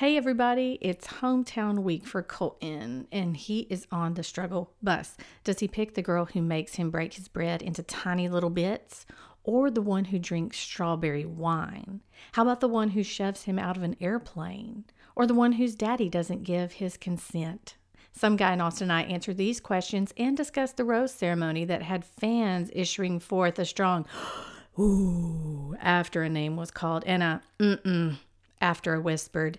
Hey, everybody, it's hometown week for Colton, and he is on the struggle bus. Does he pick the girl who makes him break his bread into tiny little bits, or the one who drinks strawberry wine? How about the one who shoves him out of an airplane, or the one whose daddy doesn't give his consent? Some guy in Austin and I answered these questions and discussed the rose ceremony that had fans issuing forth a strong ooh after a name was called and a mm-mm after a whispered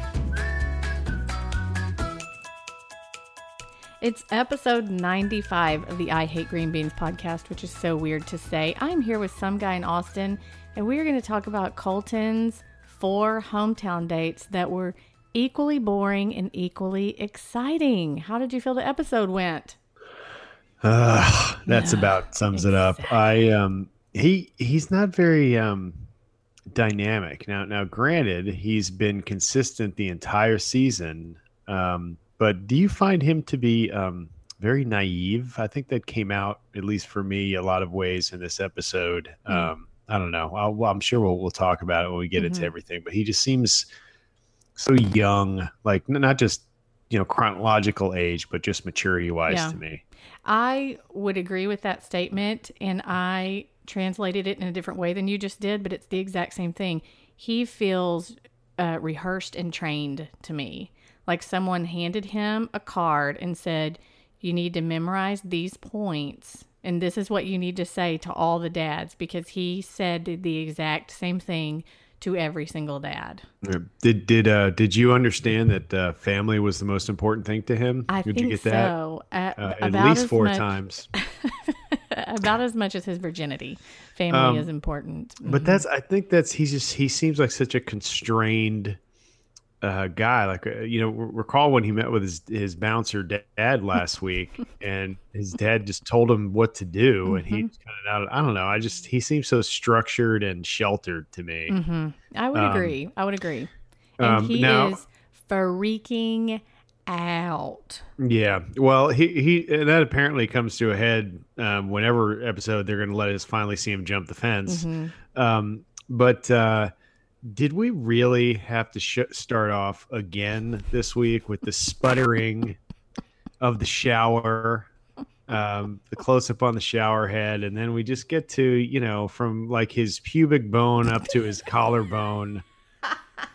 It's episode 95 of the I Hate Green Beans podcast, which is so weird to say. I'm here with some guy in Austin, and we're going to talk about Colton's four hometown dates that were equally boring and equally exciting. How did you feel the episode went? Uh, that's about sums it up. I um he he's not very um dynamic. Now now granted, he's been consistent the entire season. Um but do you find him to be um, very naive? I think that came out, at least for me, a lot of ways in this episode. Mm. Um, I don't know. i am sure we'll, we'll talk about it when we get mm-hmm. into everything, but he just seems so young, like not just, you know, chronological age, but just maturity wise yeah. to me. I would agree with that statement. And I translated it in a different way than you just did, but it's the exact same thing. He feels uh, rehearsed and trained to me. Like someone handed him a card and said, You need to memorize these points. And this is what you need to say to all the dads because he said the exact same thing to every single dad. Did did uh did you understand that uh, family was the most important thing to him? I did think you get so. that? Uh, at least four much, times. about as much as his virginity. Family um, is important. But mm-hmm. that's I think that's he's just he seems like such a constrained uh, guy. Like uh, you know, recall when he met with his his bouncer dad last week, and his dad just told him what to do, mm-hmm. and he kind of I don't know. I just he seems so structured and sheltered to me. Mm-hmm. I would um, agree. I would agree. And um, he now, is freaking out. Yeah. Well, he he that apparently comes to a head um, whenever episode they're going to let us finally see him jump the fence. Mm-hmm. Um, but uh, did we really have to sh- start off again this week with the sputtering of the shower um, the close up on the shower head and then we just get to you know from like his pubic bone up to his collarbone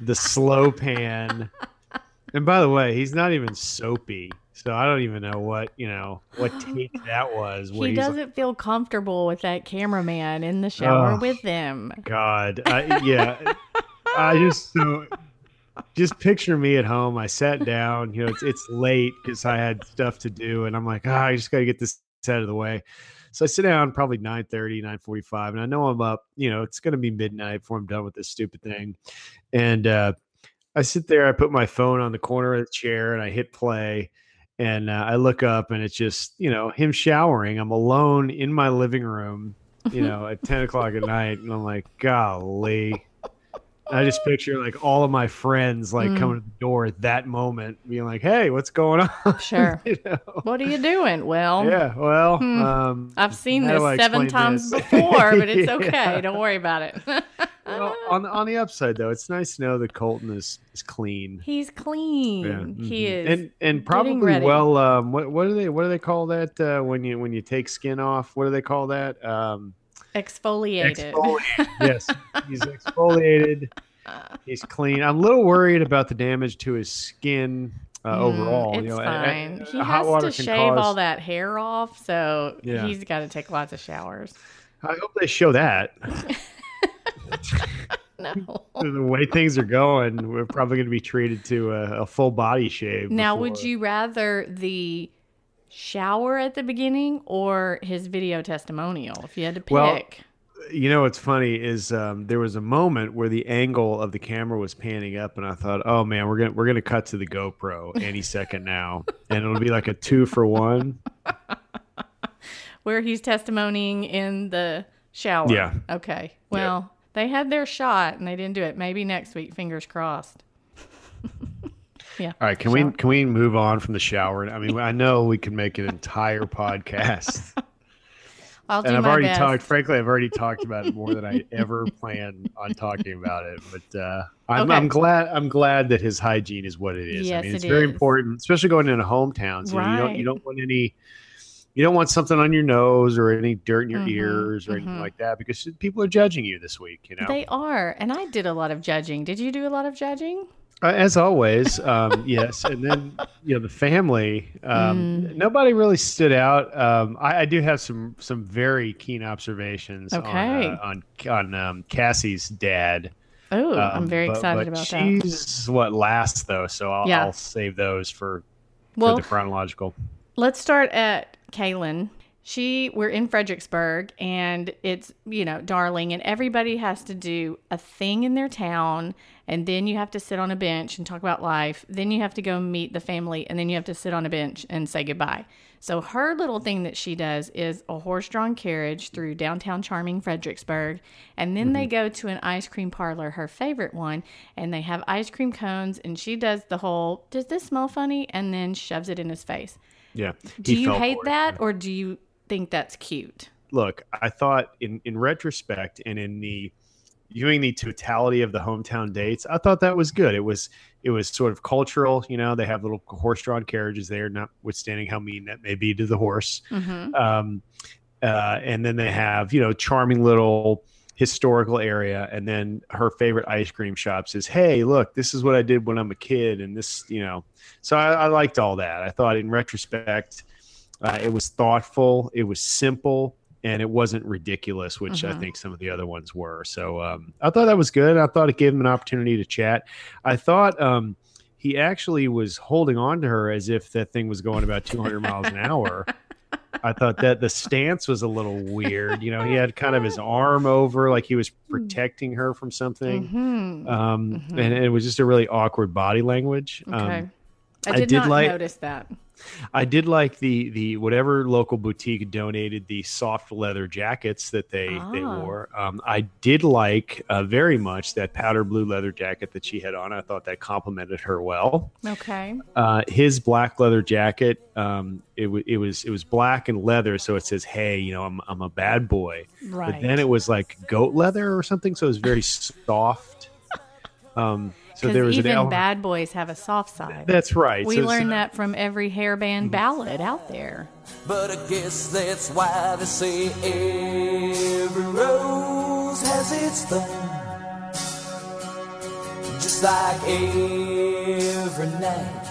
the slow pan. And by the way he's not even soapy so I don't even know what you know what take that was. He doesn't like, feel comfortable with that cameraman in the shower oh, with him. God, I, yeah, I just so just picture me at home. I sat down. You know, it's it's late because I had stuff to do, and I'm like, ah, I just got to get this out of the way. So I sit down probably 9 30, 9 45, and I know I'm up. You know, it's going to be midnight before I'm done with this stupid thing. And uh, I sit there, I put my phone on the corner of the chair, and I hit play and uh, I look up and it's just you know him showering. I'm alone in my living room, you know, at ten o'clock at night, and I'm like, golly. I just picture like all of my friends like mm. coming to the door at that moment, being like, "Hey, what's going on?" Sure. you know? What are you doing? Well, yeah. Well, hmm. um, I've seen this seven times this? before, but it's okay. Don't worry about it. well, on on the upside though, it's nice to know that Colton is is clean. He's clean. Yeah. Mm-hmm. He is, and and probably well. Um, what what do they what do they call that uh, when you when you take skin off? What do they call that? Um, exfoliated. exfoliated. yes, he's exfoliated. He's clean. I'm a little worried about the damage to his skin uh, mm, overall. It's you know, fine. he has to shave cause... all that hair off, so yeah. he's got to take lots of showers. I hope they show that. no. the way things are going, we're probably going to be treated to a, a full body shave. Now, before. would you rather the shower at the beginning or his video testimonial if you had to pick? Well, you know what's funny is um, there was a moment where the angle of the camera was panning up, and I thought, oh man, we're gonna we're gonna cut to the GoPro any second now, and it'll be like a two for one. Where he's testimonying in the shower. Yeah. Okay. Well, they had their shot and they didn't do it. Maybe next week. Fingers crossed. yeah. All right, can Shower. we can we move on from the shower? I mean, I know we can make an entire podcast, I'll do and I've already best. talked. Frankly, I've already talked about it more than I ever planned on talking about it. But uh, I'm, Okay. I'm glad I'm glad that his hygiene is what it is. Yes, I mean, it's it very is. important, especially going into hometowns. You, know, you don't you don't want any. You don't want something on your nose or any dirt in your Mhm, ears or anything mhm. like that because people are judging you this week. You know, They are. And I did a lot of judging. Did you do a lot of judging? Uh, as always, um, yes. And then you know the family. Um, Mm. Nobody really stood out. Um, I, I do have some some very keen observations Okay. on uh, on on um, Cassie's dad. Oh, I'm Um, very but- excited but about that. she's what last though, so I'll, Yeah. I'll save those for Well, for the chronological. let's start at Caelynn. She, we're in Fredericksburg, and it's you know, darling, and everybody has to do a thing in their town, and then you have to sit on a bench and talk about life. Then you have to go meet the family, and then you have to sit on a bench and say goodbye. So her little thing that she does is a horse-drawn carriage through downtown charming Fredericksburg, and then they mm-hmm. go to an ice cream parlor, her favorite one, and they have ice cream cones, and she does the whole "Does this smell funny?" and then shoves it in his face. Yeah. Do you hate that or do you think that's cute? look, I thought in in retrospect and in the viewing the totality of the hometown dates, I thought that was good. It was it was sort of cultural, you know. They have little horse-drawn carriages there, notwithstanding how mean that may be to the horse. Mm-hmm. Um, uh, and then they have you know charming little historical area, and then her favorite ice cream shop says, "Hey, look, this is what I did when I'm a kid," and this, you know. So I, I liked all that. I thought in retrospect, uh, it was thoughtful, it was simple, and it wasn't ridiculous, which I Mhm. think some of the other ones were. So um, I thought that was good. I thought it gave him an opportunity to chat. I thought um, he actually was holding on to her as if that thing was going about 200 miles an hour. I thought that the stance was a little weird. You know, he had kind of his arm over, like he was protecting her from something. Mm-hmm. Um, Mhm. and it was just a really awkward body language. Okay. Um, I I did, did not like- notice that. I did like the the whatever local boutique donated the soft leather jackets that they they Ah. wore. Um, I did like uh, very much that powder blue leather jacket that she had on. I thought that complimented her well. Okay. Uh, his black leather jacket, um, it, w- it was it was black and leather, so it says, "Hey, you know, I'm I'm a bad boy." Right. But then it was like goat leather or something, so it was very soft. Um, so there was even an element- bad boys have a soft side. That's right. we So- learned so- that from every hairband mm-hmm. ballad out there. But I guess that's why they say every rose has its thorn. Just like every night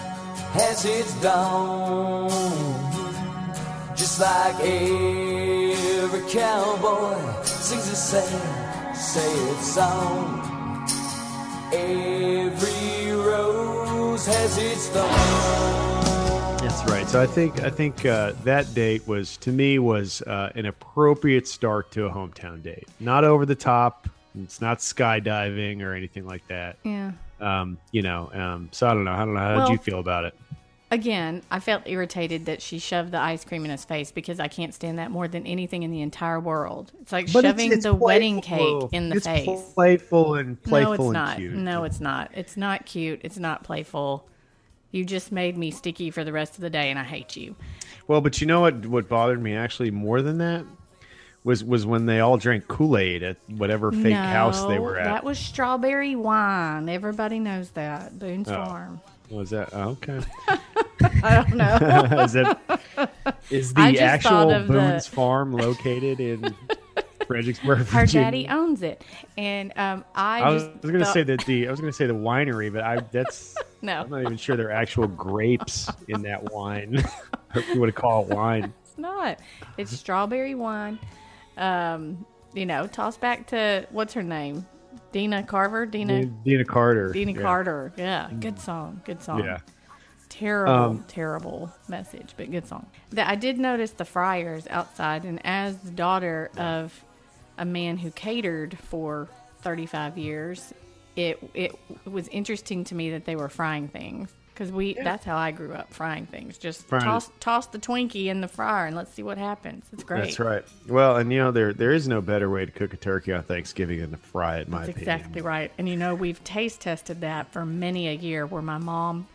has its dawn. Just like every cowboy sings a sad, sad song. Every rose has its thorn. That's right. So I think I think uh, that date was to me was uh, an appropriate start to a hometown date. Not over the top. It's not skydiving or anything like that. Yeah. Um, you know. Um, so I don't know. I don't know. How did you feel about it? Again, I felt irritated that she shoved the ice cream in his face because I can't stand that more than anything in the entire world. It's like But shoving it's the wedding cake in the it's face. Playful and playful no, it's and not. cute. No, it's not. It's not cute. It's not playful. You just made me sticky for the rest of the day, and I hate you. Well, but you know what? What bothered me actually more than that was was when they all drank Kool Aid at whatever fake house they were at. That was strawberry wine. Everybody knows that. Boone's Oh. Farm. was that oh, okay? I don't know. is that is the actual of the- Boone's Farm located in Fredericksburg, Her Virginia? daddy owns it, and um, I, I was, was going to thought- say that the I was going to say the winery, but I that's no. I'm not even sure there are actual grapes in that wine. if you want to call it wine. It's not. It's strawberry wine. Um, you know, toss back to what's her name, Deana Carver. Deana Deana, Deana Carter. Deana yeah. Carter. Yeah, good song. Good song. Yeah. Terrible, Um, terrible message, but good song. That I did notice the Fryers outside, and as the daughter of a man who catered for 35 years, it it was interesting to me that they were frying things because we that's how I grew up frying things. Just Frying toss toss the Twinkie in the fryer and let's see what happens. It's great. That's right. Well, and you know there there is no better way to cook a turkey on Thanksgiving than to fry it. In my That's opinion. exactly right. And you know, we've taste tested that for many a year where my mom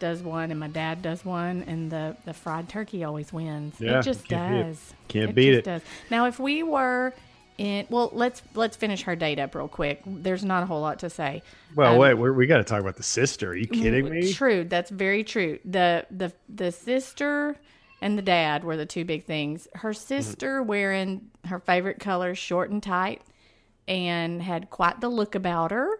does one and my dad does one and the, the fried turkey always wins. Yeah, it just can't beat it. does. Can't beat just it. Does. Now if we were in well, let's let's finish her date up real quick. There's not a whole lot to say. Well, Um, wait, we're, we got to talk about the sister. Are you kidding me? True, that's very true. The the the sister and the dad were the two big things. Her sister wearing her favorite colors, short and tight, and had quite the look about her.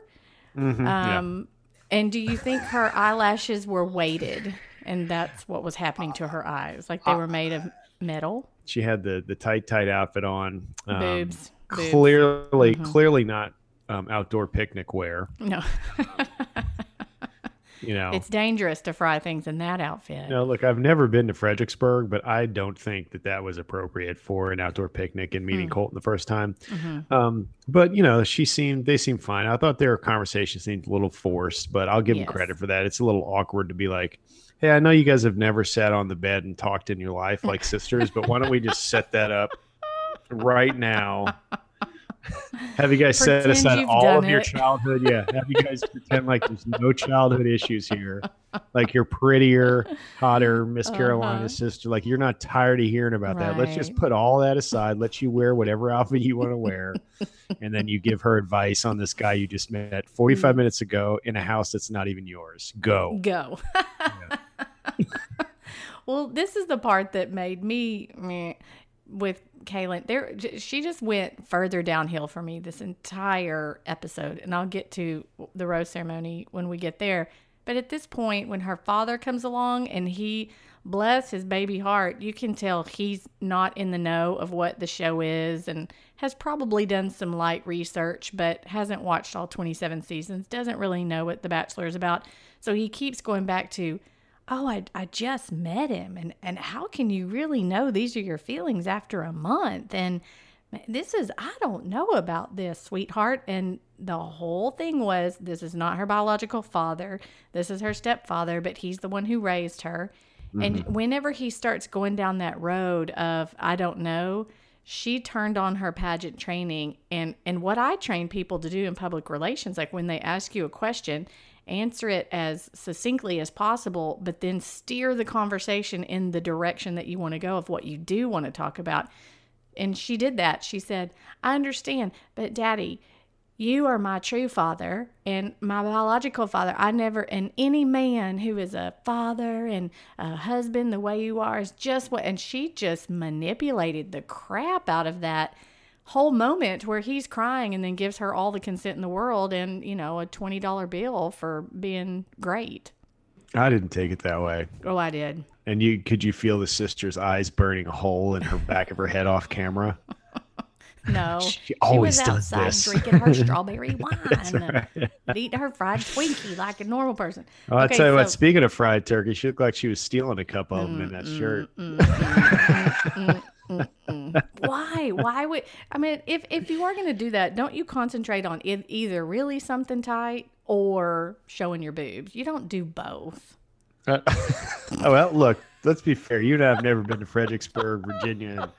Mm-hmm, yeah. And do you think her eyelashes were weighted, and that's what was happening to her eyes, like they were made of metal? She had the the tight tight outfit on. um, Boobs, boobs. Clearly, clearly not um, outdoor picnic wear. No, You know. it's dangerous to fry things in that outfit. No, look, I've never been to Fredericksburg, but I don't think that that was appropriate for an outdoor picnic and meeting Colton the first time. Mm-hmm. Um, but you know, she seemed they seemed fine. I thought their conversation seemed a little forced, but I'll give Yes. them credit for that. It's a little awkward to be like, "Hey, I know you guys have never sat on the bed and talked in your life like sisters, but why don't we just set that up right now?" Have you guys set aside all of your childhood? Yeah. Have you guys pretend like there's no childhood issues here? Like you're prettier, hotter, Miss Carolina's sister. Like you're not tired of hearing about that. Let's just Uh-huh. Put all that aside. Let you wear whatever outfit you want to wear. and then you give her advice on this guy you just met 45 minutes ago in a house that's not even yours. Go. Go. well, this is the part that made me meh, with Caelynn. There, she just went further downhill for me this entire episode, and I'll get to the rose ceremony when we get there. But at this point, when her father comes along and he bless his baby heart, you can tell he's not in the know of what the show is and has probably done some light research, but hasn't watched all 27 seasons, doesn't really know what The Bachelor is about. So he keeps going back to, oh, I, I just met him. And, and how can you really know these are your feelings after a month? And this is, I don't know about this, sweetheart. And the whole thing was this is not her biological father, this is her stepfather, but he's the one who raised her. And mm-hmm. whenever he starts going down that road of I don't know, she turned on her pageant training and and what I train people to do in public relations like when they ask you a question, answer it as succinctly as possible, but then steer the conversation in the direction that you want to go of what you do want to talk about. And she did that. She said, "I understand, but daddy, you are my true father and my biological father. I never, and any man who is a father and a husband the way you are is just what, and she just manipulated the crap out of that whole moment where he's crying and then gives her all the consent in the world and, you know, a $20 bill for being great. I didn't take it that way. Oh, I did. And you could you feel the sister's eyes burning a hole in her back of her head off camera? No, She always was does outside this. drinking her strawberry wine, and eating her fried Twinkie like a normal person. Well, I'll tell you what, speaking of fried turkey, she looked like she was stealing a couple of them in that shirt. Why why would i mean if if you are going to do that don't you concentrate on e- either really something tight or showing your boobs you don't do both Uh, oh, well, look, let's be fair. You and I have never been to Fredericksburg, Virginia.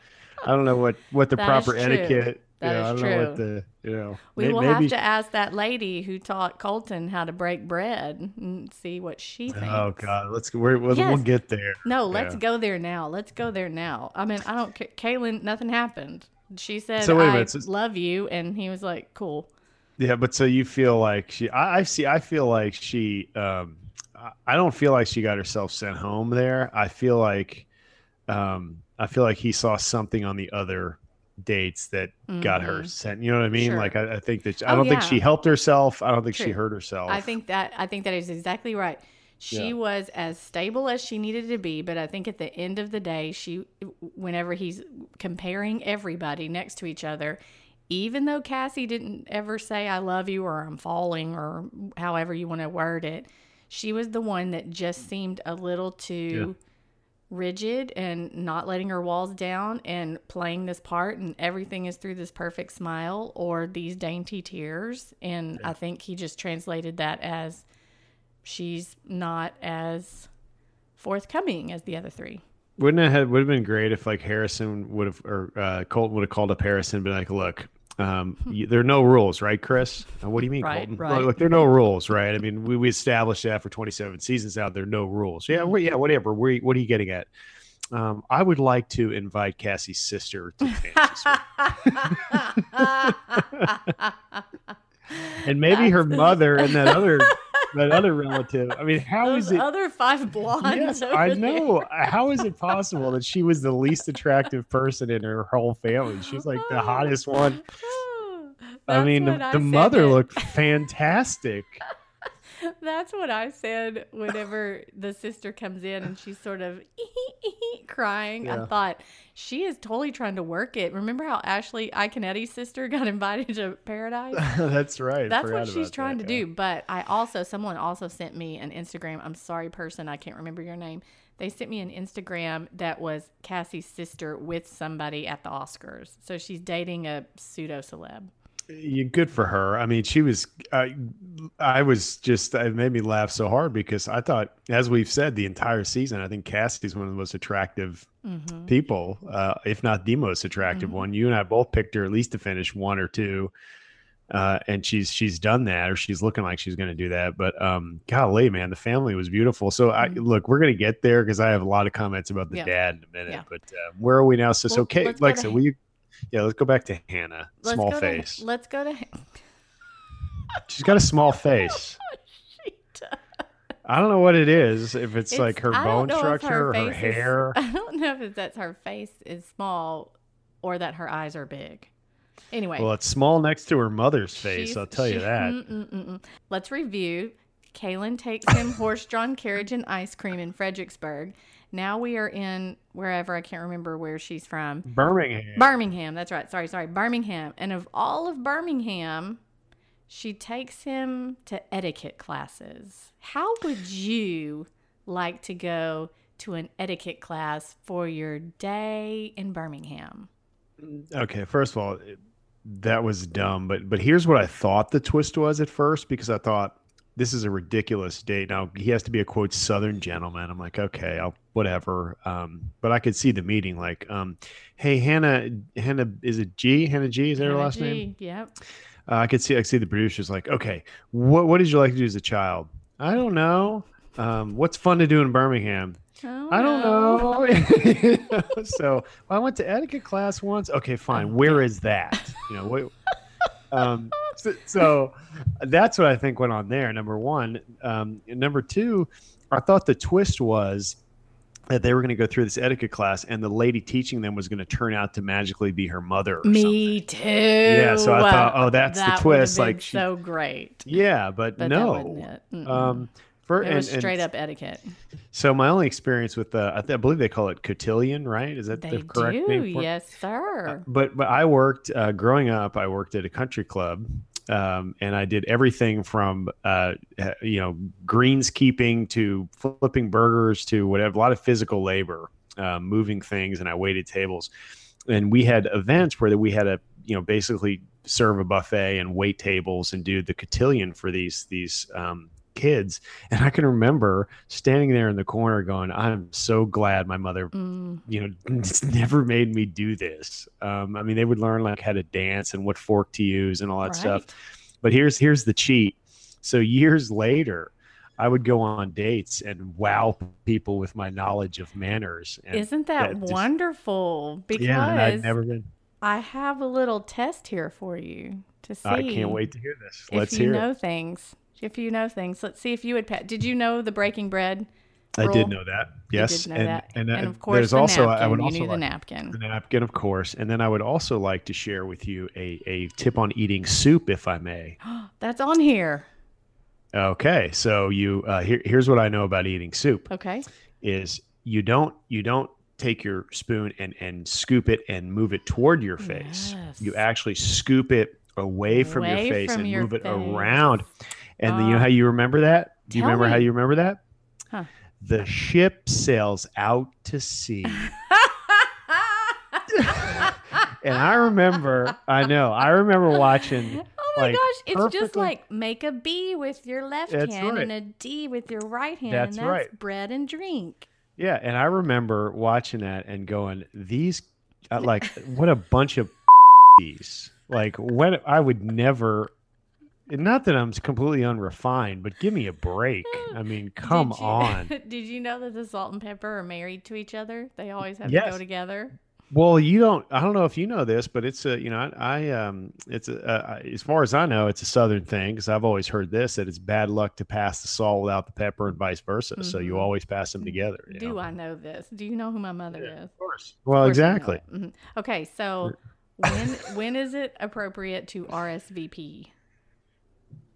I don't know what, what the That proper etiquette. That know, is I don't know what the you know. we may- will maybe, have to ask that lady who taught colton how to break bread and see what she thinks Oh God, let's we're, we'll, we'll get there. no let's Yeah. go there now let's go there now i mean i don't caelynn nothing happened she said So i minute, so- love you and he was like cool Yeah, but so you feel like she? I, I see. I feel like she. Um, I- I don't feel like she got herself sent home there. I feel like, um, I feel like he saw something on the other dates that got her sent. You know what I mean? Mm-hmm. Sure. Like I, I think that I Oh, don't think she helped herself. I don't think she hurt herself. I think that I think that is exactly right. She Yeah. was as stable as she needed to be, but I think at the end of the day, she whenever he's comparing everybody next to each other, even though Cassie didn't ever say I love you or I'm falling or however you want to word it, she was the one that just seemed a little too rigid and not letting her walls down and playing this part and everything is through this perfect smile or these dainty tears and I think he just translated that as she's not as forthcoming as the other three. Wouldn't it have would have been great if like Harrison would have or uh, Colton would have called up Harrison and been like, look, um, you, there are no rules, right, Chris? What do you mean, Right, Colton? right. Look, there are no rules, right? I mean, we, we established that for 27 seasons out. There are no rules. Yeah, we, yeah, whatever. Where, what are you getting at? Um, I would like to invite Cassie's sister to Suite. and maybe her mother and that other that other relative. I mean, how is Those it? other five blondes. Yes, I there. know. How is it possible that she was the least attractive person in her whole family? She's like the hottest one. Oh, I mean, the, I the mother looked fantastic. That's what I said whenever the sister comes in and she's sort of crying. I thought she is totally trying to work it. Remember how Ashley Iaconetti's sister got invited to Paradise? That's right. That's forgot what she's trying that, to yeah. do. But I also, someone also sent me an Instagram. I'm sorry, person, I can't remember your name. They sent me an Instagram that was Cassie's sister with somebody at the Oscars. So she's dating a pseudo celeb. You good for her. I mean, she was. I, I was just. It made me laugh so hard because I thought, as we've said, the entire season, I think Cassie's one of the most attractive Mm-hmm. people, uh, if not the most attractive one. You and I both picked her at least to finish one or two, uh, and she's she's done that, or she's looking like she's going to do that. But um, golly, man, the family was beautiful. So I Mhm. look, we're going to get there because I have a lot of comments about the Yeah. dad in a minute. Yeah. But uh, where are we now? So, so Well, Kate, I to said, will you? Yeah, let's go back to Hannah. Let's small face. To, let's go to. She's got a small face. I don't know what it is. If it's, like her bone structure or her face is- hair. I don't know if that's her face is small or that her eyes are big. Anyway, Well, it's small next to her mother's face. I'll tell you that. mm-mm-mm-mm. Let's review. Caelynn takes him horse-drawn carriage and ice cream in Fredericksburg. Now we are in wherever I can't remember where she's from. Birmingham. Birmingham. That's right. Sorry, sorry. Birmingham. And of all of Birmingham, she takes him to etiquette classes. How would you like to go to an etiquette class for your day in Birmingham? Okay, first of all, that was dumb. But but here's what I thought the twist was at first because I thought this is a ridiculous date. Now he has to be a quote Southern gentleman. I'm like, okay, I'll whatever. Um, but I could see the meeting like, um, hey Hannah, Hannah is it G? Hannah G is that her last G. name? Yep. Uh, I could see I could see the producers like, okay, what what did you like to do as a child? I don't know. Um, what's fun to do in Birmingham? I don't know. so well, I went to etiquette class once. Okay, fine. Where is that? You know, what, um, so, so that's what I think went on there. Number one. Um, number two, I thought the twist was that they were going to go through this etiquette class, and the lady teaching them was going to turn out to magically be her mother. Or Me something. too. Yeah, so I thought, oh, that's the That would've twist, like she- so great. Yeah, but, But no. it. Um, for, it was and straight up etiquette. So my only experience with the, I, th- I believe they call it cotillion, right? Is that They the correct do, name? for yes, sir. But but I worked uh, growing up. I worked at a country club, um, and I did everything from uh, uh, you know greenskeeping to flipping burgers to whatever. A lot of physical labor, uh, moving things, and I waited tables. And we had events where we had to you know basically serve a buffet and wait tables and do the cotillion for these these um, kids. And I can remember standing there in the corner going, "I'm so glad my mother Mm, you know, never made me do this. Um, I mean, they would learn like how to dance and what fork to use and all that stuff. But here's here's the cheat. So years later, I would go on dates and wow people with my knowledge of manners. And Isn't that, that just- wonderful? Because yeah, I'd never been. I have a little test here for you to see. I can't wait to hear this. Let's you hear know it. things, if you know things, let's see if you would. Pa- Did you know the breaking bread? I did know that. You Yes, know and that. and, And, uh, of course, there's the also napkin. I would you also knew the napkin. the napkin, of course, and then I would also like to share with you a a tip on eating soup, if I may. That's on here. Okay, so you uh, here, here's what I know about eating soup Okay. is you don't you don't take your spoon and and scoop it and move it toward your face. You actually scoop it away from your face from and you move it around. And then you know Ah. how you remember that? Do you remember how you remember that? Huh. The ship sails out to sea. and I remember, I know, I remember watching. Oh my like, gosh, it's just like make a B with your left That's hand right. and a D with your right hand. That's and that's right. bread and drink. Yeah, and I remember watching that and going, "These, uh, like, what a bunch of these. Like, when I would never. Not that I'm completely unrefined, but give me a break. I mean, come Did you- on. Did you know that the salt and pepper are married to each other? They always have to go together. Well, you don't. I don't know if you know this, but it's a. You know, I, I um, it's a. Uh, as far as I know, it's a southern thing because I've always heard this that it's bad luck to pass the salt without the pepper and vice versa. So you Mhm. always pass them together. you Do know? I know this? Do you know who my mother Yeah, is? Of course. Well, Of course exactly. Mhm. Okay, so when when is it appropriate to RSVP?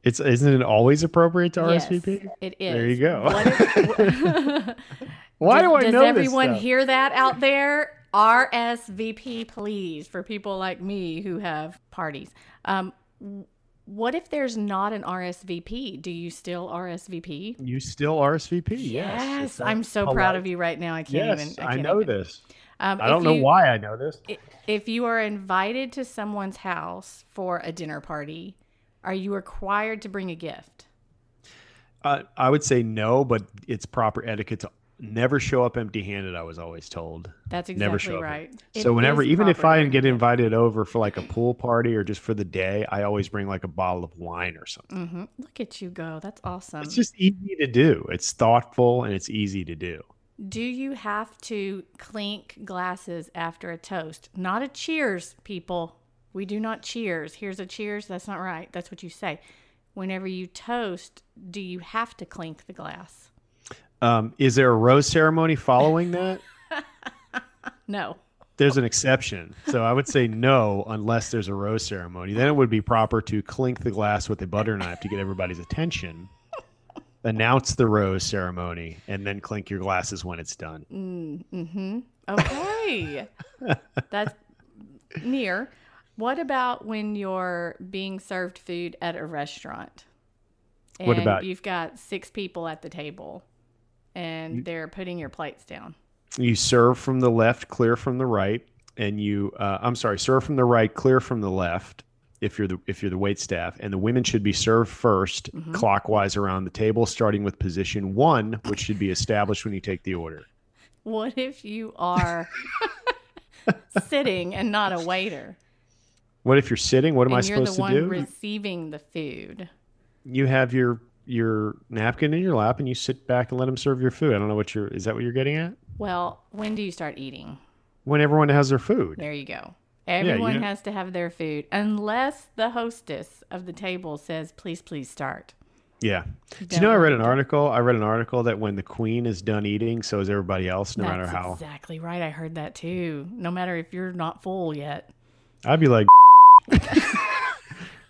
It's isn't it always appropriate to Yes, RSVP? it is. There you go. What if- Why does, do I does know this everyone hear that out there? RSVP, please, for people like me who have parties. Um, what if there's not an RSVP? Do you still RSVP? You still RSVP? Yes. Yes, I'm so proud of you right now. I can't Yes, even. I, can't know even. this. Um, I don't know you- why I know this. If you are invited to someone's house for a dinner party, are you required to bring a gift? Uh, I would say no, but it's proper etiquette to never show up empty-handed. I was always told. That's Never exactly show up. right. so It whenever, even if I get invited over for like a pool party or just for the day, I always bring like a bottle of wine or something. hmm Look at you go. That's awesome. It's just easy to do. It's thoughtful and it's easy to do. Do you have to clink glasses after a toast? Not a cheers, people. We do not cheers. Here's a cheers. That's not right. That's what you say. Whenever you toast, do you have to clink the glass? Um, is there a rose ceremony following that? No. there's an exception. So I would say no unless there's a rose ceremony. Then it would be proper to clink the glass with a butter knife to get everybody's attention, announce the rose ceremony, and then clink your glasses when it's done. Mm-hmm. Okay. That's near. What about when you're being served food at a restaurant? And What about- you've got six people at the table and they're putting your plates down. You serve from the left, clear from the right, and you uh, I'm sorry, serve from the right, clear from the left. If you're the if you're the wait staff, and the women should be served 1st clockwise around the table, starting with position one, which should be established when you take the order. What if you are sitting and not a waiter? What if you're sitting? What am I and you're the supposed to one do? receiving the food. you have your your napkin in your lap and you sit back and let them serve your food. I don't know what you're. Is that what you're getting at? Well, when do you start eating? When everyone has their food. There you go. you Everyone know- has to have their food unless the hostess of the table says, please, please start. Yeah. Do don't you know I read an article? I read an article that when the queen is done eating, so is everybody else, no matter how. exactly right. I heard that too. No matter if you're not full yet. I'd be like,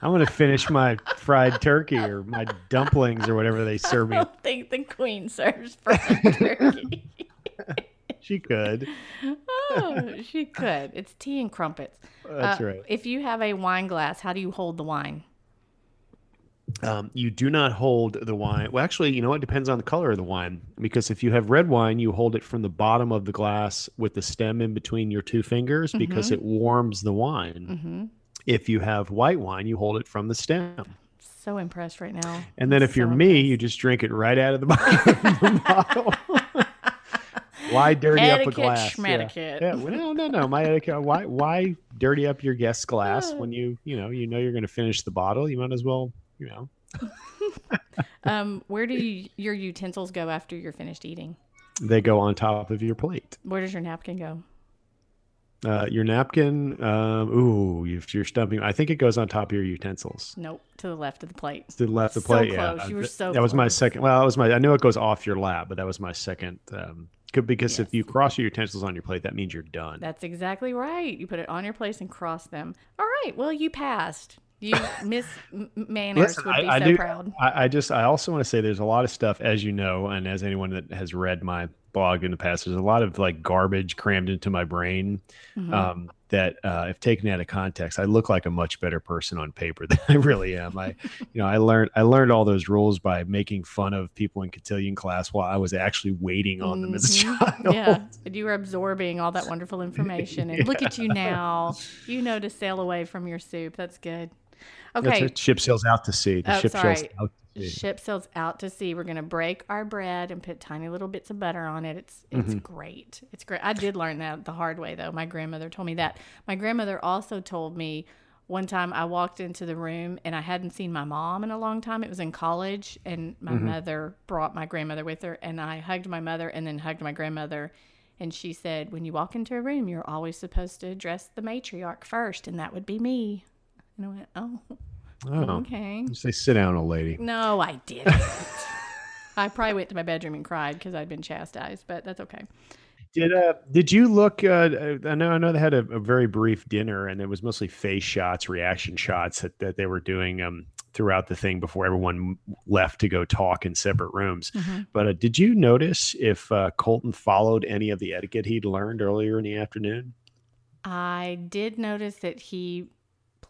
I'm gonna finish my fried turkey or my dumplings or whatever they serve me. I don't think the queen serves fried turkey. She could. oh, she could. It's tea and crumpets. That's Uh, right. If you have a wine glass, how do you hold the wine? Um, you do not hold the wine. Well, actually, you know what? Depends on the color of the wine. Because if you have red wine, you hold it from the bottom of the glass with the stem in between your two fingers because it warms the wine. Mm-hmm. If you have white wine, you hold it from the stem. So impressed right now. And then if So you're me, you just drink it right out of the bottom of the bottle. why dirty up a Etiquette, glass? Yeah. schmetiquette. Yeah. well, no, no, no. My etiquette. Why, why dirty up your guest's glass when you, you know, you know you're going to finish the bottle? You might as well, you know. Um, where do you, your utensils go after you're finished eating? They go on top of your plate. Where does your napkin go? Uh, your napkin. Um, ooh, if you're stumping, I think it goes on top of your utensils. Nope, to the left of the plate. To the left of the So plate. close. Yeah, You were so That was my second. Well, that was my. I knew it goes off your lap, but that was my second. Um, could- because if you cross your utensils on your plate, that means you're done. That's exactly right. You put it on your place and cross them. All right. Well, you passed. You Miss Manners Listen, would be I, I so do. proud. I, I just. I also want to say there's a lot of stuff, as you know, and as anyone that has read my blog in the past, there's a lot of like garbage crammed into my brain Mhm. um, that uh, if taken out of context, I look like a much better person on paper than I really am. I, you know, I learned I learned all those rules by making fun of people in cotillion class while I was actually waiting on them as a Mhm. child. Yeah, and you were absorbing all that wonderful information. And look at you now. You know to sail away from your soup. That's good. Okay. Ship sails out to sea. The Oh, ship sails sorry. out to sea. ship sails out to sea. We're gonna break our bread and put tiny little bits of butter on it. It's it's Mm-hmm. great. It's great. I did learn that the hard way though. My grandmother told me that. My grandmother also told me one time I walked into the room and I hadn't seen my mom in a long time. It was in college and my Mm-hmm. mother brought my grandmother with her and I hugged my mother and then hugged my grandmother. And she said, When you walk into a room, you're always supposed to address the matriarch first, and that would be me. And I went, Oh, Oh, okay. say sit down, old lady. No, I didn't. I probably went to my bedroom and cried because I'd been chastised, but that's okay. Did uh did you look? Uh, I know I know they had a, a very brief dinner, and it was mostly face shots, reaction shots that, that they were doing um throughout the thing before everyone left to go talk in separate rooms. But uh, did you notice if uh, Colton followed any of the etiquette he'd learned earlier in the afternoon? I did notice that he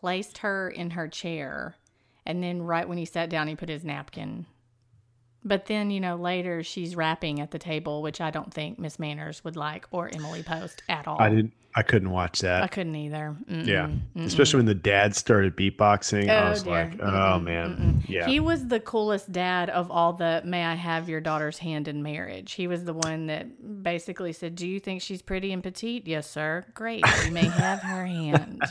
placed her in her chair, and then right when he sat down, he put his napkin. But then, you know, later she's rapping at the table, which I don't think Miss Manners would like or Emily Post at all. I didn't. I couldn't watch that. I couldn't either. Mm-mm, yeah, mm-mm. especially when the dad started beatboxing. I Oh, was dear. like, oh Mm-mm, man, yeah. He was the coolest dad of all the may I have your daughter's hand in marriage. He was the one that basically said, Do you think she's pretty and petite? Yes, sir. Great. You may have her hand.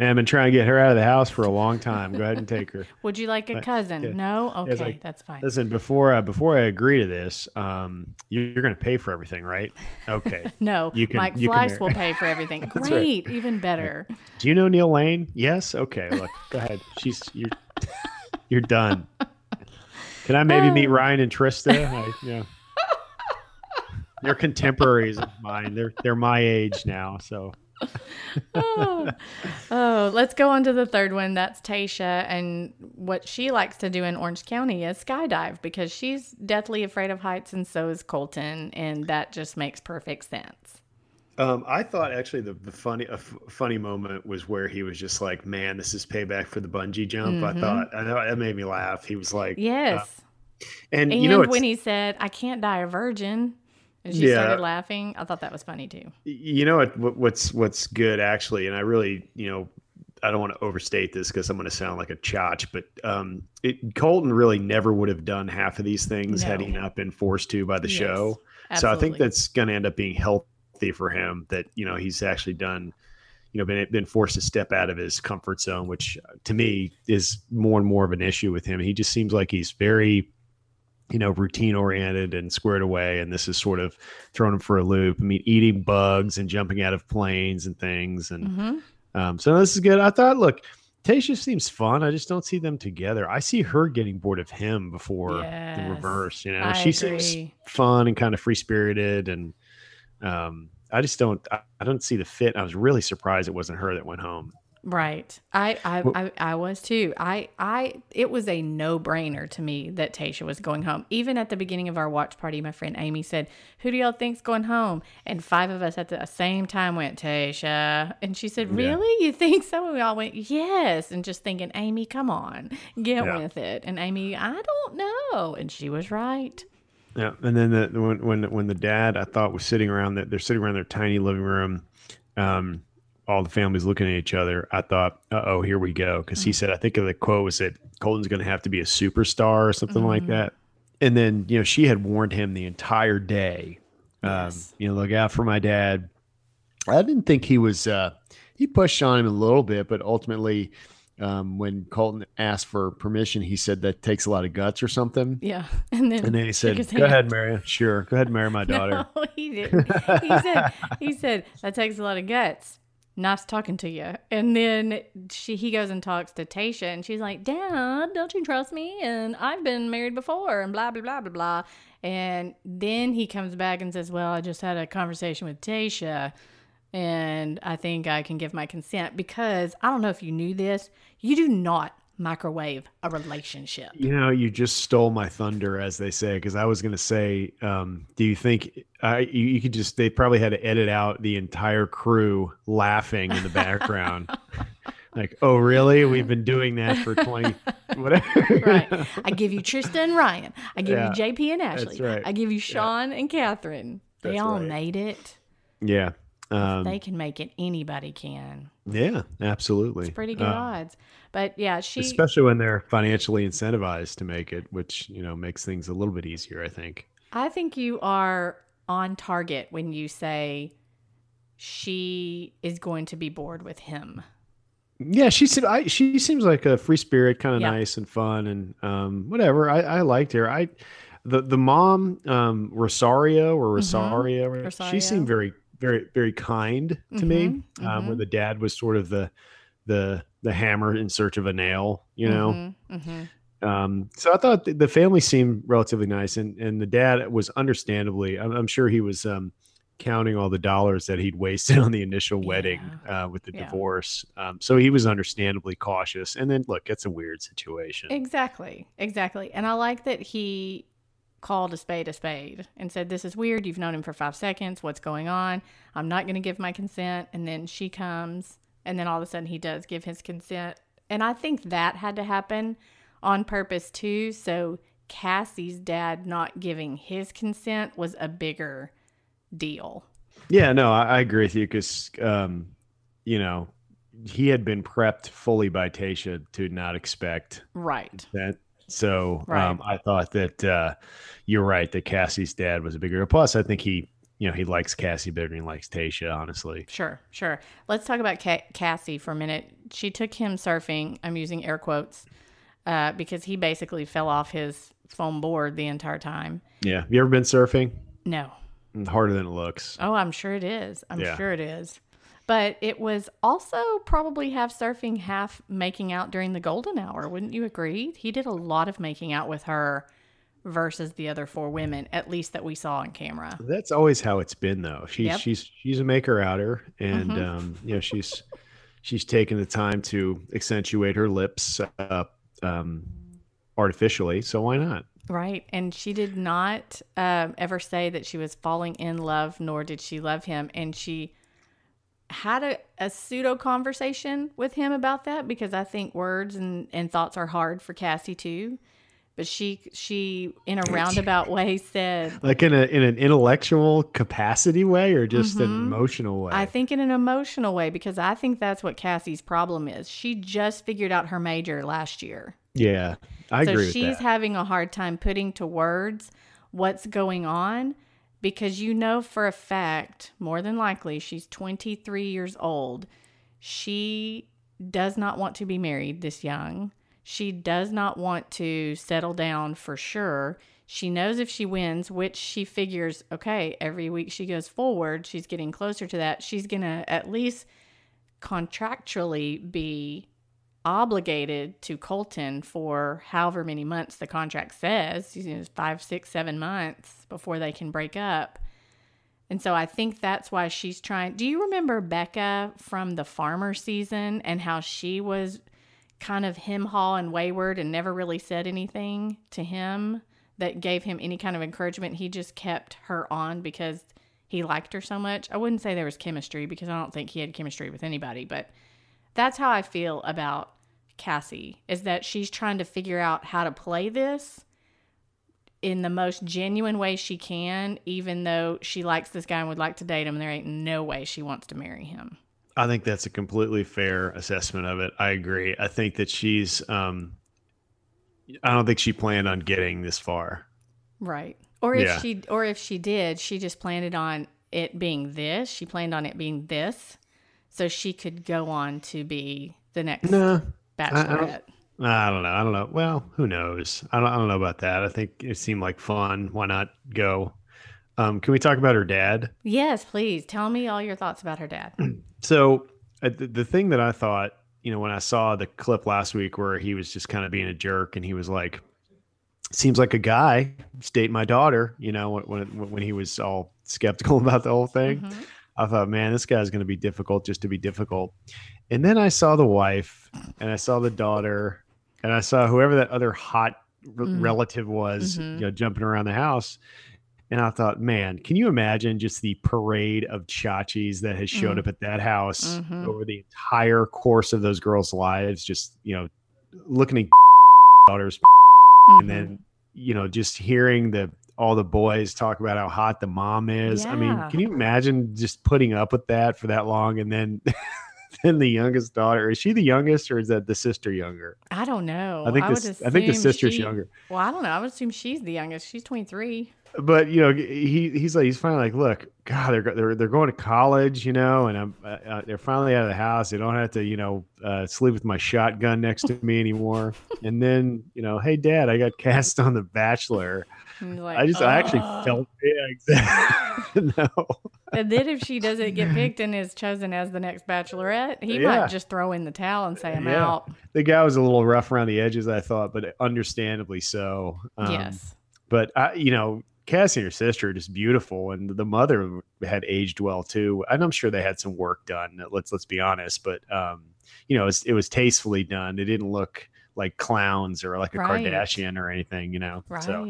Man, I've been trying to get her out of the house for a long time. Go ahead and take her. Would you like a cousin? yeah. No? Okay, like, that's fine. Listen, before uh, before I agree to this, um, you, you're going to pay for everything, right? Okay. No, you can- Mike Fleiss will pay for everything. Right. Great, even better. Do you know Neil Lane? Yes. Okay. Look, go ahead. She's you're you're done. Can I maybe meet oh. Ryan and Trista? I, yeah. They're contemporaries of mine. They're they're my age now, so oh. Oh, let's go on to the third one. That's Tayshia. And what she likes to do in Orange County is skydive because she's deathly afraid of heights, and so is Colton. And that just makes perfect sense. Um, I thought actually the, the funny a f- funny moment was where he was just like, "Man, this is payback for the bungee jump." I thought I know that made me laugh. He was like, Yes. and, and you know, when he said, I can't die a virgin, and she Yeah. started laughing, I thought that was funny too. you know what, what what's what's good actually, and I really you know I don't want to overstate this because I'm going to sound like a chotch, but um, it, Colton really never would have done half of these things had he No. not been forced to by the Yes, show. So I think that's going to end up being healthy for him that you know he's actually done you know been been forced to step out of his comfort zone which uh, to me is more and more of an issue with him he just seems like he's very you know routine oriented and squared away and this is sort of throwing him for a loop i mean eating bugs and jumping out of planes and things and Mhm. um, so this is good i thought look Tayshia seems fun. I just don't see them together. I see her getting bored of him before the reverse. You know, I she seems fun and kind of free spirited, and um, I just don't. I, I don't see the fit. I was really surprised it wasn't her that went home. Right. I I, Well- I I was too. I I it was a no-brainer to me that Tayshia was going home. Even at the beginning of our watch party, my friend Amy said, "Who do y'all think's going home?" And five of us at the same time went Tayshia. And she said, "Really? You think so?" And we all went, "Yes." And just thinking, "Amy, come on. Get Yeah. with it." And Amy, "I don't know." And she was right. Yeah, and then the when when when the dad I thought was sitting around that they're sitting around their tiny living room, um, all the families looking at each other. I thought, uh oh, here we go, because he said I think the quote was that Colton's going to have to be a superstar or something like that. And then you know she had warned him the entire day, um, Yes. you know, look out for my dad. I didn't think he was. Uh, he pushed on him a little bit, but ultimately. Um, when Colton asked for permission, he said that takes a lot of guts or something. Yeah. And then And then he said, "Go hand. ahead, marry. Sure, go ahead, and marry my daughter." No, he didn't. He said, he said, that takes a lot of guts. Nice talking to you. And then she he goes and talks to Tayshia and she's like, Dad, don't you trust me? And I've been married before and blah blah blah blah blah. And then he comes back and says, Well, I just had a conversation with Tayshia and I think I can give my consent because I don't know if you knew this. You do not microwave a relationship. You know, you just stole my thunder, as they say, because I was going to say, um, do you think uh, you, you could just they probably had to edit out the entire crew laughing in the background. like, oh really? We've been doing that for twenty whatever. right. I give you Tristan and Ryan. I give Yeah, you JP and Ashley. right. I give you Sean and Catherine. They That's all right. made it. yeah. Um, they can make it. Anybody can. yeah, absolutely. It's pretty good Uh, odds. But yeah, she. especially when they're financially incentivized to make it, which you know makes things a little bit easier. I think. I think you are on target when you say she is going to be bored with him. Yeah, she seems I, she seems like a free spirit, kind of Yeah. nice and fun, and um, whatever. I, I liked her. I the the mom um, Rosario or Rosario, Mm-hmm. Rosario. she seemed very very very kind to me. Mhm, Um, where mhm. the dad was sort of the the the hammer in search of a nail, you know. Mhm, mhm. Um, so I thought th- the family seemed relatively nice, and and the dad was understandably. I'm, I'm sure he was um, counting all the dollars that he'd wasted on the initial wedding uh, with the Yeah. divorce. Um, so he was understandably cautious. And then look, it's a weird situation. Exactly. Exactly. And I like that he called a spade a spade and said, This is weird. You've known him for five seconds. What's going on? I'm not going to give my consent. And then she comes, and then all of a sudden he does give his consent. And I think that had to happen on purpose too. So Cassie's dad not giving his consent was a bigger deal. Yeah, no, I, I agree with you because, um, you know, he had been prepped fully by Tayshia to not expect Right. that. So Right. um, I thought that uh, you're right that Cassie's dad was a bigger. Plus, I think he, you know, he likes Cassie better than he likes Tayshia. Honestly, Sure, sure. Let's talk about Ca- Cassie for a minute. She took him surfing. I'm using air quotes uh, because he basically fell off his foam board the entire time. yeah. Have you ever been surfing? No. Harder than it looks. Oh, I'm sure it is. I'm Yeah. sure it is. But it was also probably half surfing, half making out during the golden hour. Wouldn't you agree? He did a lot of making out with her versus the other four women, at least that we saw on camera. That's always how it's been, though. She's Yep. she's she's a maker outer, and Mhm. um, you know she's she's taken the time to accentuate her lips up um, artificially. So why not? Right. And she did not um, ever say that she was falling in love, nor did she love him. And she had a, a pseudo conversation with him about that because I think words and, and thoughts are hard for Cassie too. But she she in a roundabout way said, Like in a in an intellectual capacity way, or just an Mhm. emotional way? I think in an emotional way because I think that's what Cassie's problem is. She just figured out her major last year. yeah, I so agree with she's having a hard time putting to words what's going on because you know for a fact, more than likely, she's 23 years old. She does not want to be married this young. She does not want to settle down for sure. She knows if she wins, which she figures, okay, every week she goes forward, she's getting closer to that. She's going to at least contractually be obligated to Colton for however many months the contract says, you know, five, six, seven months before they can break up. And so I think that's why she's trying. Do you remember Becca from the farmer season and how she was kind of him haw and wayward and never really said anything to him that gave him any kind of encouragement? He just kept her on because he liked her so much. I wouldn't say there was chemistry because I don't think he had chemistry with anybody, but that's how I feel about Cassie is that she's trying to figure out how to play this in the most genuine way she can, even though she likes this guy and would like to date him. There ain't no way she wants to marry him. I think that's a completely fair assessment of it. I agree. I think that she's. Um, I don't think she planned on getting this far. Right. Or if Yeah. she or if she did, she just planned it on it being this. She planned on it being this. So she could go on to be the next No, bachelorette. I don't know. I don't know. Well, who knows? I don't, I don't know about that. I think it seemed like fun. Why not go? Um, can we talk about her dad? yes, please. Tell me all your thoughts about her dad. So uh, the, the thing that I thought, you know, when I saw the clip last week where he was just kind of being a jerk and he was like, seems like a guy date my daughter, you know, when, when, when he was all skeptical about the whole thing. Mhm. I thought, man, this guy's going to be difficult just to be difficult. And then I saw the wife and I saw the daughter and I saw whoever that other hot r- Mhm. relative was, Mhm. you know, jumping around the house. And I thought, man, can you imagine just the parade of chachis that has showed Mm. up at that house Mhm. over the entire course of those girls' lives? Just, you know, looking at daughters and then, you know, just hearing the all the boys talk about how hot the mom is. I mean, can you imagine just putting up with that for that long and then then the youngest daughter is she the youngest or is that the sister younger? I don't know. I think would this I think the sister's she- younger. Well, I don't know. I would assume she's the youngest. She's 23. But you know he he's like he's finally like look god they're they're they're going to college you know and i'm uh, uh, they're finally out of the house they don't have to you know uh, sleep with my shotgun next to me anymore and then you know hey dad i got cast on the bachelor like, i just i actually felt yeah exactly no And then if she doesn't get picked and is chosen as the next bachelorette, he Yeah. might just throw in the towel and say, I'm Yeah. out. the guy was a little rough around the edges i thought but understandably so Um, yes. but I, you know, Cassie and her sister are just beautiful, and the mother had aged well too. And I'm sure they had some work done. Let's let's be honest, but um, you know, it was, it was tastefully done. It didn't look like clowns or like a Right. Kardashian or anything, you know. Right. So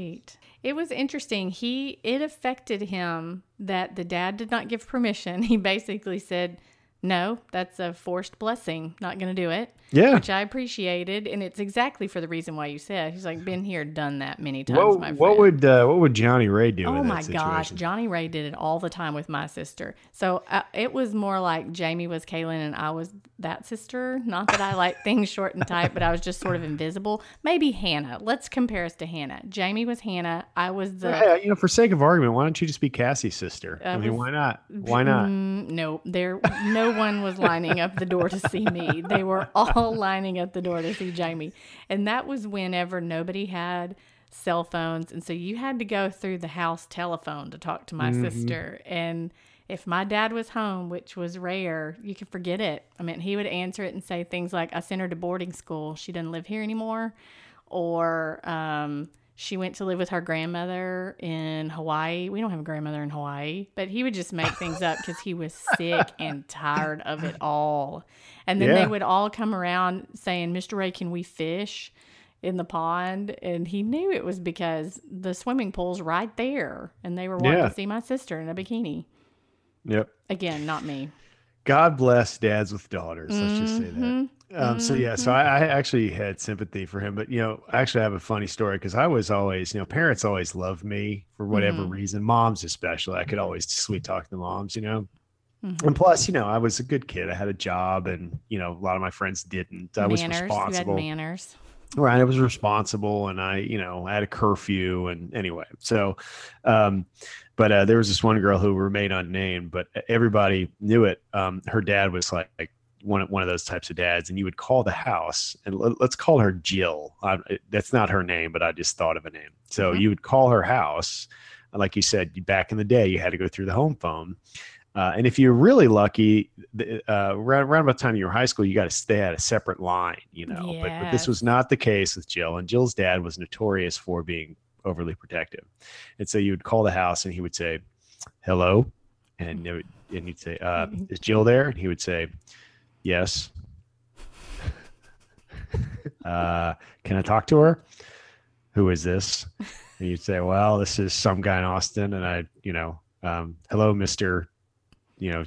It was interesting. He it affected him that the dad did not give permission. He basically said, "No, that's a forced blessing. Not going to do it." Yeah. Which I appreciated, and it's exactly for the reason why you said. He's like been here, done that many times. What, my friend. what would uh, what would Johnny Ray do? Oh in that my gosh. Johnny Ray did it all the time with my sister. So uh, it was more like Jamie was Caelynn and I was that sister. Not that I like things short and tight, but I was just sort of invisible. Maybe Hannah. Let's compare us to Hannah. Jamie was Hannah. I was the. Hey, you know, for sake of argument, why don't you just be Cassie's sister? I I mean, was- why not? Why not? Mm, no, there. No one was lining up the door to see me. They were all lining up the door to see Jamie, and that was whenever nobody had cell phones, and so you had to go through the house telephone to talk to my sister. And if my dad was home, which was rare, you could forget it. I mean, he would answer it and say things like, "I sent her to boarding school. She doesn't live here anymore," or um, she went to live with her grandmother in Hawaii. We don't have a grandmother in Hawaii, but he would just make things up because he was sick and tired of it all. And then Yeah. they would all come around saying, Mr. Ray, can we fish in the pond? And he knew it was because the swimming pool's right there. And they were wanting Yeah. to see my sister in a bikini. Yep. Again, not me. God bless dads with daughters. Let's just say that. Mm-hmm. Um, so yeah, so I, I actually had sympathy for him, but you know, I actually I have a funny story because I was always, you know, parents always loved me for whatever Mhm. reason. Moms especially, I could always sweet talk the moms, you know. Mhm. And plus, you know, I was a good kid. I had a job, and you know, a lot of my friends didn't. I was manners. You had responsible. manners. Right. I was responsible and I, you know, I had a curfew and anyway. So, um, but uh, there was this one girl who remained unnamed, but everybody knew it. Um, her dad was like, like one, one of those types of dads. And you would call the house and let, us call her Jill. I, that's not her name, but I just thought of a name. So Mhm. you would call her house. Like you said, back in the day, you had to go through the home phone. Uh, and if you're really lucky, the- uh, around, around about the time you were high school, you got to stay at a separate line, you know. But, but this was not the case with Jill. And Jill's dad was notorious for being overly protective. And so you would call the house and he would say, hello. And, it would, and you'd say, uh, is Jill there? And he would say, yes. uh, can I talk to her? Who is this? And you'd say, well, this is some guy in Austin. And I, you know, um, hello, Mr. You know,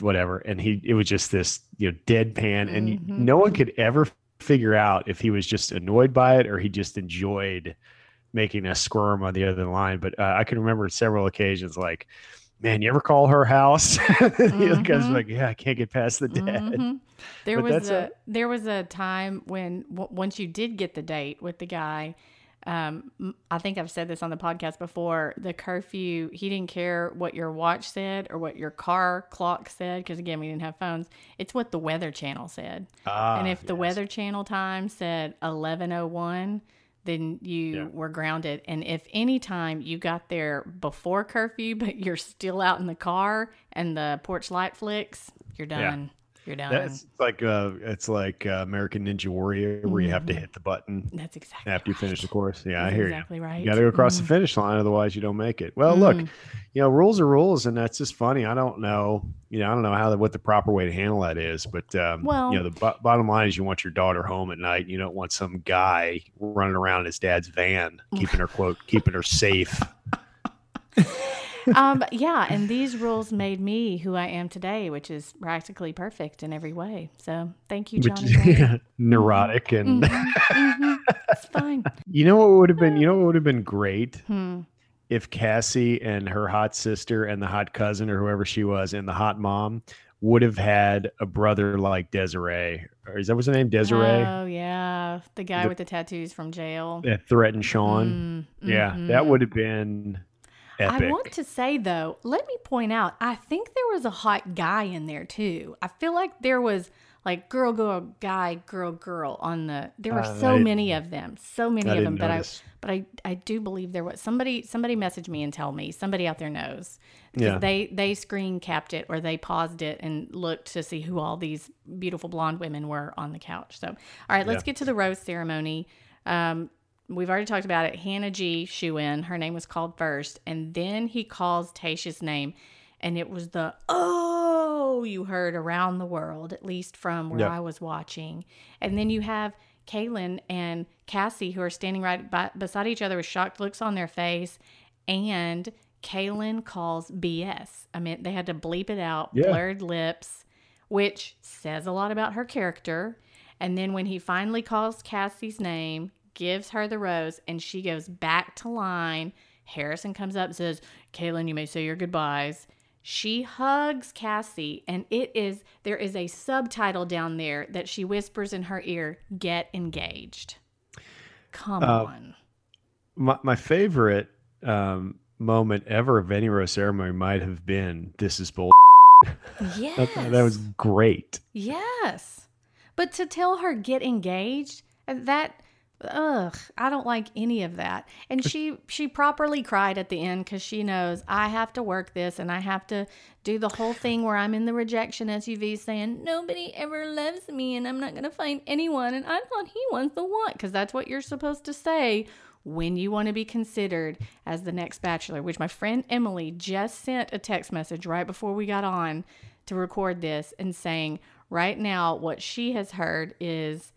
whatever. And he, it was just this, you know, deadpan. And Mhm. no one could ever figure out if he was just annoyed by it or he just enjoyed making us squirm on the other line. But uh, I can remember several occasions like, man, you ever call her house? the guy's Mhm. like, yeah, I can't get past the dad. Mhm. There But was a, a- there was a time when w- once you did get the date with the guy, um, I think I've said this on the podcast before. The curfew, he didn't care what your watch said or what your car clock said because again we didn't have phones. It's what the Weather Channel said, Ah, and if the. Weather Channel time said eleven oh one. Then you Yeah. were grounded. And if any time you got there before curfew, but you're still out in the car and the porch light flicks, you're done. You're done. That's like uh, it's like uh, American Ninja Warrior, where you have to Mhm. hit the button That's exactly after you finish the course. Yeah, I That's hear exactly you. right. You got to go across Mhm. the finish line, otherwise you don't make it. Well, look, Mhm. you know, rules are rules, and that's just funny. I don't know, you know, I don't know how the, what the proper way to handle that is, but um, Well- you know, the bo- bottom line is you want your daughter home at night. You don't want some guy running around in his dad's van, keeping her quote, keeping her safe. um, yeah, and these rules made me who I am today, which is practically perfect in every way. So thank you, Johnny. Yeah, neurotic and Mhm, mhm. It's fine. you know what would have been you know what would have been great Hmm. if Cassie and her hot sister and the hot cousin or whoever she was and the hot mom would have had a brother like Desiree. Or is that what's her name? Desiree Oh yeah, the guy The- with the tattoos from jail. that threatened Sean. Mm, Yeah, mhm. that would have been epic. I want to say though, let me point out, I think there was a hot guy in there too. I feel like there was like girl, girl, guy, girl, girl on the. There were Uh, so I- many of them, so many I of them. But I, but I, I do believe there was somebody. Somebody messaged me and tell me somebody out there knows. Yeah. They they screen capped it or they paused it and looked to see who all these beautiful blonde women were on the couch. So all right, let's Yeah. get to the rose ceremony. Um, we've already talked about it. Hannah G. Shoe in. Her name was called first, and then he calls Tayshia's name, and it was the oh you heard around the world, at least from where Yeah. I was watching. And then you have Caelynn and Cassie who are standing right by, beside each other with shocked looks on their face, and Caelynn calls BS. I mean, they had to bleep it out, Yeah. blurred lips, which says a lot about her character. And then when he finally calls Cassie's name, gives her the rose, and she goes back to line, Harrison comes up and says, Caelynn, you may say your goodbyes. She hugs Cassie, and it is there is a subtitle down there that she whispers in her ear, get engaged. Come Uh, on. my, my favorite um, moment ever of any rose ceremony might have been this is bull. Yes. That, that was great. Yes. But to tell her get engaged, that ugh, I don't like any of that. And she she properly cried at the end cuz she knows I have to work this and I have to do the whole thing where I'm in the rejection SUV saying nobody ever loves me and I'm not going to find anyone and I thought he was the one cuz that's what you're supposed to say when you want to be considered as the next bachelor, which my friend Emily just sent a text message right before we got on to record this and saying, right now, what she has heard is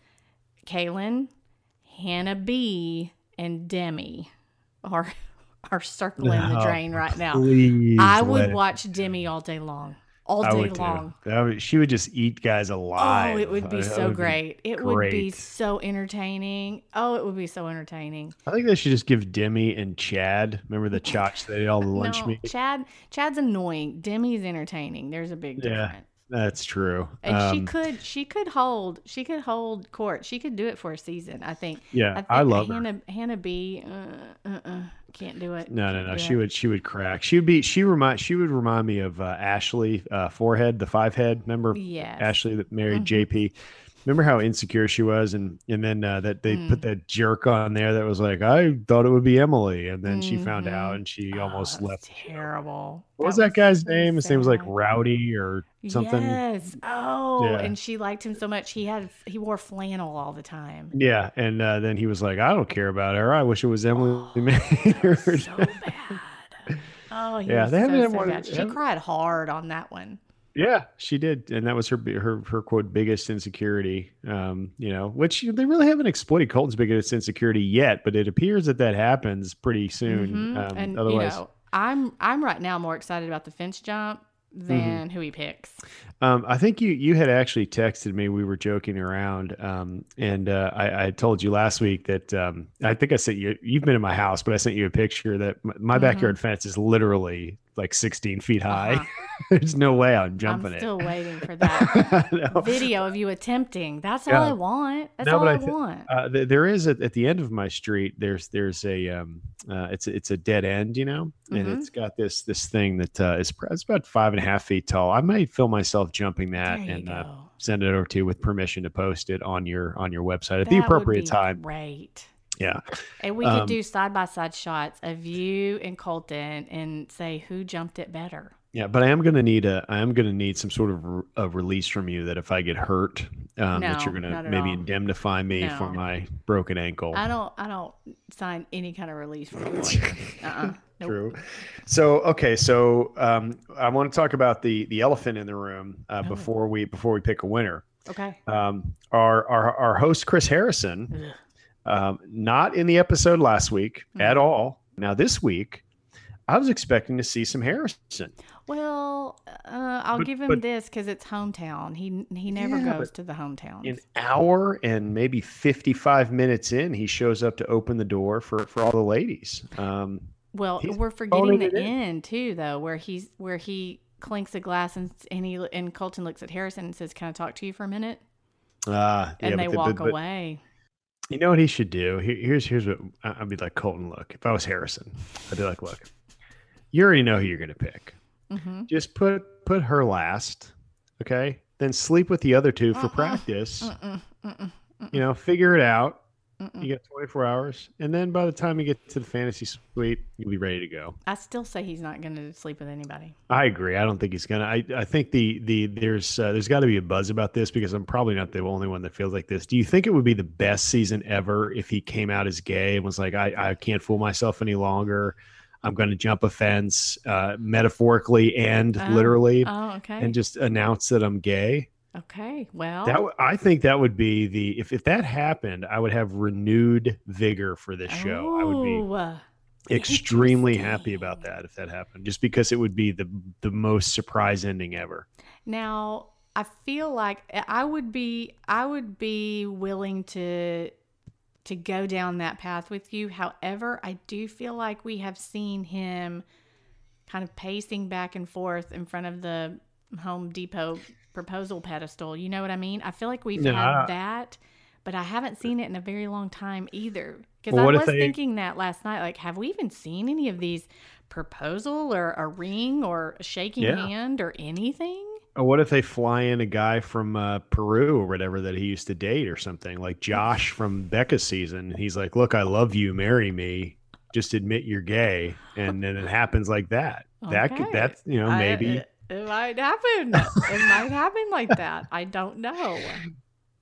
Caelynn, Hannah B, and Demi are are circling the Oh, drain right now. I would watch Demi all day long. All I day long. Would- she would just eat guys alive. Oh, it would be so would great. It would be so entertaining. Oh, it would be so entertaining. I think they should just give Demi and Chad. Remember the Chotch they all the lunch no, meat? Chad Chad's annoying. Demi's entertaining. There's a big Yeah, difference. That's true. And she Um, could she could hold she could hold court. She could do it for a season. I think. Yeah, think I love her. Hannah Hannah B. Uh, uh, uh, can't do it. No, no, no. She it. would, she would crack. She would be, she remind, she would remind me of uh, Ashley uh, Forehead, the five head. Remember Yes. Ashley that married Mhm. JP? Remember how insecure she was, and and then uh, that they Mm. put that jerk on there that was like, I thought it would be Emily, and then she found Mhm. out, and she Oh, almost left. Terrible. What was that guy's so name? His name was like. Rowdy or something. Yes. Oh, Yeah. and she liked him so much. He had he wore flannel all the time. Yeah, and uh, then he was like, "I don't care about her. I wish it was Emily Oh, Maynard." So bad. Oh, Yeah, they so, haven't had so one- bad. She haven't- cried hard on that one. Yeah, she did, and that was her her her quote biggest insecurity. Um, you know, which they really haven't exploited Colton's biggest insecurity yet, but it appears that that happens pretty soon. Mhm. Um, and otherwise, you know, I'm I'm right now more excited about the fence jump Mm-hmm. than who he picks. Um, I think you you had actually texted me. We were joking around, um, and uh, I, I told you last week that um, I think I sent you. You've been in my house, but I sent you a picture that m- my Mhm. backyard fence is literally like 16 feet high. Uh-huh. There's no way I'm jumping it. I'm still it. waiting for that No. video of you attempting. That's all I want. That's No, all I, I want. Uh, th- there is at, at the end of my street. There's there's a um, uh, it's a- it's a dead end, you know, and Mhm. it's got this this thing that uh, is it's about five and a half feet tall. I might feel myself jumping that and uh, send it over to you with permission to post it on your on your website at That the appropriate time. Great. Yeah, And we Um, could do side by side shots of you and Colton and say who jumped it better. yeah, but I am gonna need a I am gonna need some sort of re- a release from you that if I get hurt, um, that you're gonna maybe all. indemnify me for my broken ankle. I don't I don't sign any kind of release from lawyer. uh-uh. Nope. True. So okay, so um, I want to talk about the the elephant in the room uh, Oh. before we before we pick a winner. Okay. Um, our, our our host Chris Harrison. Um, not in the episode last week Hmm. at all. Now this week, I was expecting to see some Harrison. Well, uh, I'll But- give him but- this because it's hometown. He he never Yeah, goes to the hometown. An hour and maybe 55 minutes in, he shows up to open the door for, for all the ladies. Um, Well, we're forgetting the end too, though, where he's where he clinks a glass and and he and Colton looks at Harrison and says, "Can I talk to you for a minute?" uh, And yeah, they but walk away. You know what he should do? Here- Here's here's what I'd be like Colton. Look, if I was Harrison, I'd be like, look, you already know who you're going to pick. hmm Just put put her last, okay? Then sleep with the other two for Uh-uh. practice. You know, figure it out. Mm-mm. You got 24 hours, and then by the time you get to the fantasy suite, you'll be ready to go. I still say he's not going to sleep with anybody. I agree. I don't think he's gonna. I, I think the the there's uh, there's got to be a buzz about this because I'm probably not the only one that feels like this. Do you think it would be the best season ever if he came out as gay and was like, I, I can't fool myself any longer. I'm going to jump a fence, uh, metaphorically and Oh, literally, Oh, okay. and just announce that I'm gay. Okay. Well, That w- I think that would be the if if that happened, I would have renewed vigor for this show. I would be Oh, extremely happy about that if that happened, just because it would be the the most surprise ending ever. Now, I feel like eh, I would be I would be willing to to go down that path with you. However, I do feel like we have seen him kind of pacing back and forth in front of the Home Depot proposal pedestal. You know what I mean? I feel like we've No, had I- that, but I haven't seen it in a very long time either. Because Well, I was they- thinking that last night. Like, have we even seen any of these proposal or a ring or a shaking Yeah. hand or anything? Or what if they fly in a guy from uh, Peru or whatever that he used to date or something like Josh from Becca's season? He's like, "Look, I love you, marry me. Just admit you're gay," and then it happens like that. That could that's you know I- maybe it, it might happen. it might happen like that. I don't know.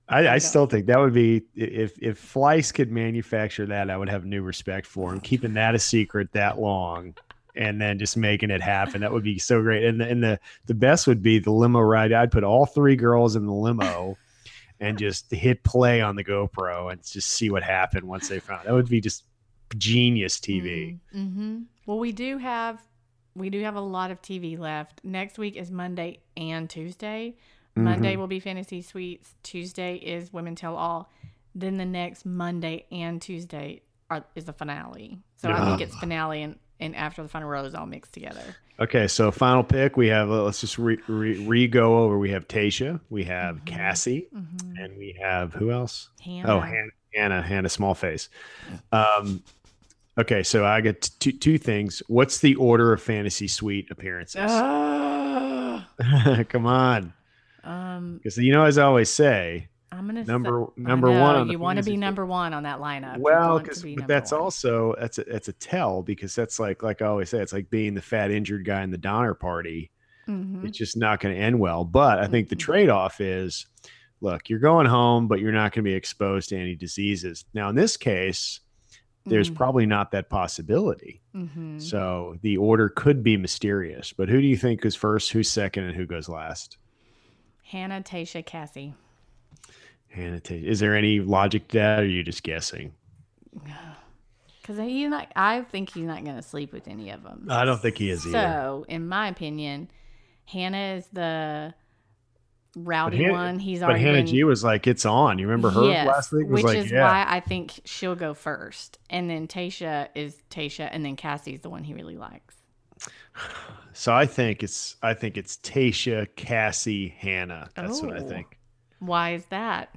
I, I still think that would be if if Fleiss could manufacture that, I would have new respect for him. Keeping that a secret that long, and then just making it happen, that would be so great. And the, and the the best would be the limo ride. I'd put all three girls in the limo, and just hit play on the GoPro and just see what happened once they found. That would be just genius TV. Mm-hmm. Well, we do have we do have a lot of TV left. Next week is Monday and Tuesday. Monday Mm-hmm. will be Fantasy Suites. Tuesday is Women Tell All. Then the next Monday and Tuesday are, is the finale. So I think it's finale and, and after the final rose all mixed together. Okay, so final pick we have. uh, Let's just re, re, re go over. We have Tayshia, we have Mhm. Cassie, Mm-hmm. and we have who else? Hannah. Oh, Hannah, Hannah, Hannah Smallface. Um, okay, so I got two two things. What's the order of fantasy suite appearances? Ugh. Come on, um, because you know, as I always say, I'm gonna number say, number one. On You want to be number one on that lineup. Well, because be but that's one. also that's a that's a tell because that's like like I always say, it's like being the fat injured guy in the Donner Party. Mhm. It's just not going to end well. But I think the Mhm. trade off is, look, you're going home, but you're not going to be exposed to any diseases. Now, in this case, there's Mm. probably not that possibility. Mhm. So the order could be mysterious. But who do you think is first, who's second, and who goes last? Hannah, Tayshia, Cassie. Hannah, Tate. is there any logic to that, or are you just guessing? Because he's not. I think he's not going to sleep with any of them. I don't think he is either. So, in my opinion, Hannah is the rowdy Hannah- one. He's already. But Hannah been, G was like, it's on. You remember her Yes, last week? Was which like, is yeah. why I think she'll go first, and then Tayshia is Tayshia, and then Cassie's the one he really likes. So I think it's I think it's Tayshia, Cassie, Hannah. That's what I think. Why is that?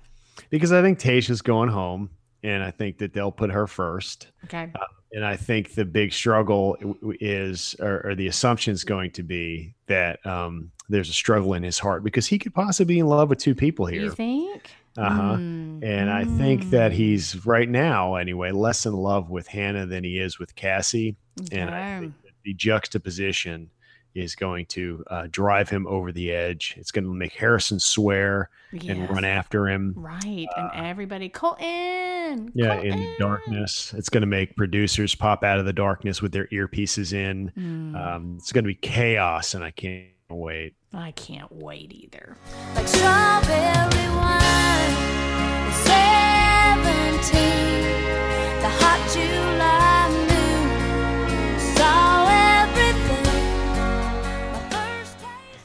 Because I think Tayshia's going home, and I think that they'll put her first. Okay. Um, And I think the big struggle is, or, or the assumption is going to be that um, there's a struggle in his heart because he could possibly be in love with two people here. You think? Uh-huh. Mm, And I think that mm, he's right now, anyway, less in love with Hannah than he is with Cassie. And I think the juxtaposition is going to uh, drive him over the edge. It's going to make Harrison swear and run after him. Right, and everybody, Colton. Yeah, in the darkness. It's going to make producers pop out of the darkness with their earpieces in. Mm, Um, it's going to be chaos, and I can't wait. I can't wait either. like strawberry wine. Seventeen, the hot July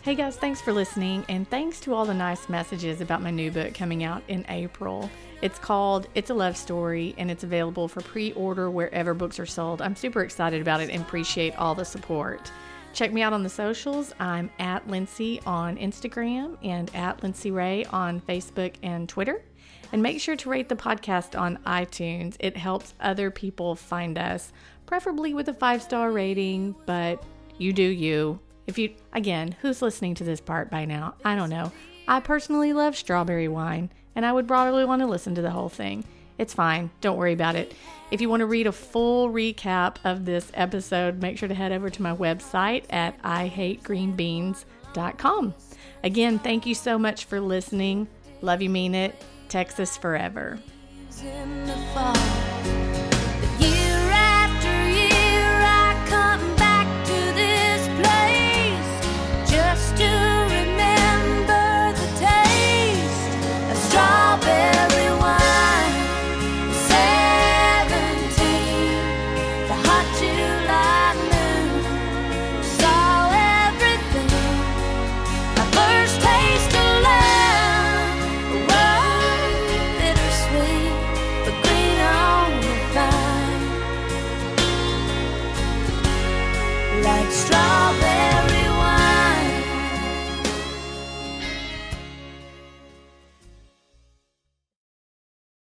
Hey guys, thanks for listening, and thanks to all the nice messages about my new book coming out in April. It's called It's a Love Story, and it's available for pre order wherever books are sold. I'm super excited about it and appreciate all the support. Check me out on the socials. I'm at Lindsay on Instagram and at Lindsay Ray on Facebook and Twitter. And make sure to rate the podcast on iTunes. It helps other people find us, preferably with a five star rating, but you do you. If you, again, who's listening to this part by now? I don't know. I personally love strawberry wine, and I would probably want to listen to the whole thing. It's fine. Don't worry about it. If you want to read a full recap of this episode, make sure to head over to my website at ihategreenbeans.com. Again, thank you so much for listening. Love you, mean it. Texas forever.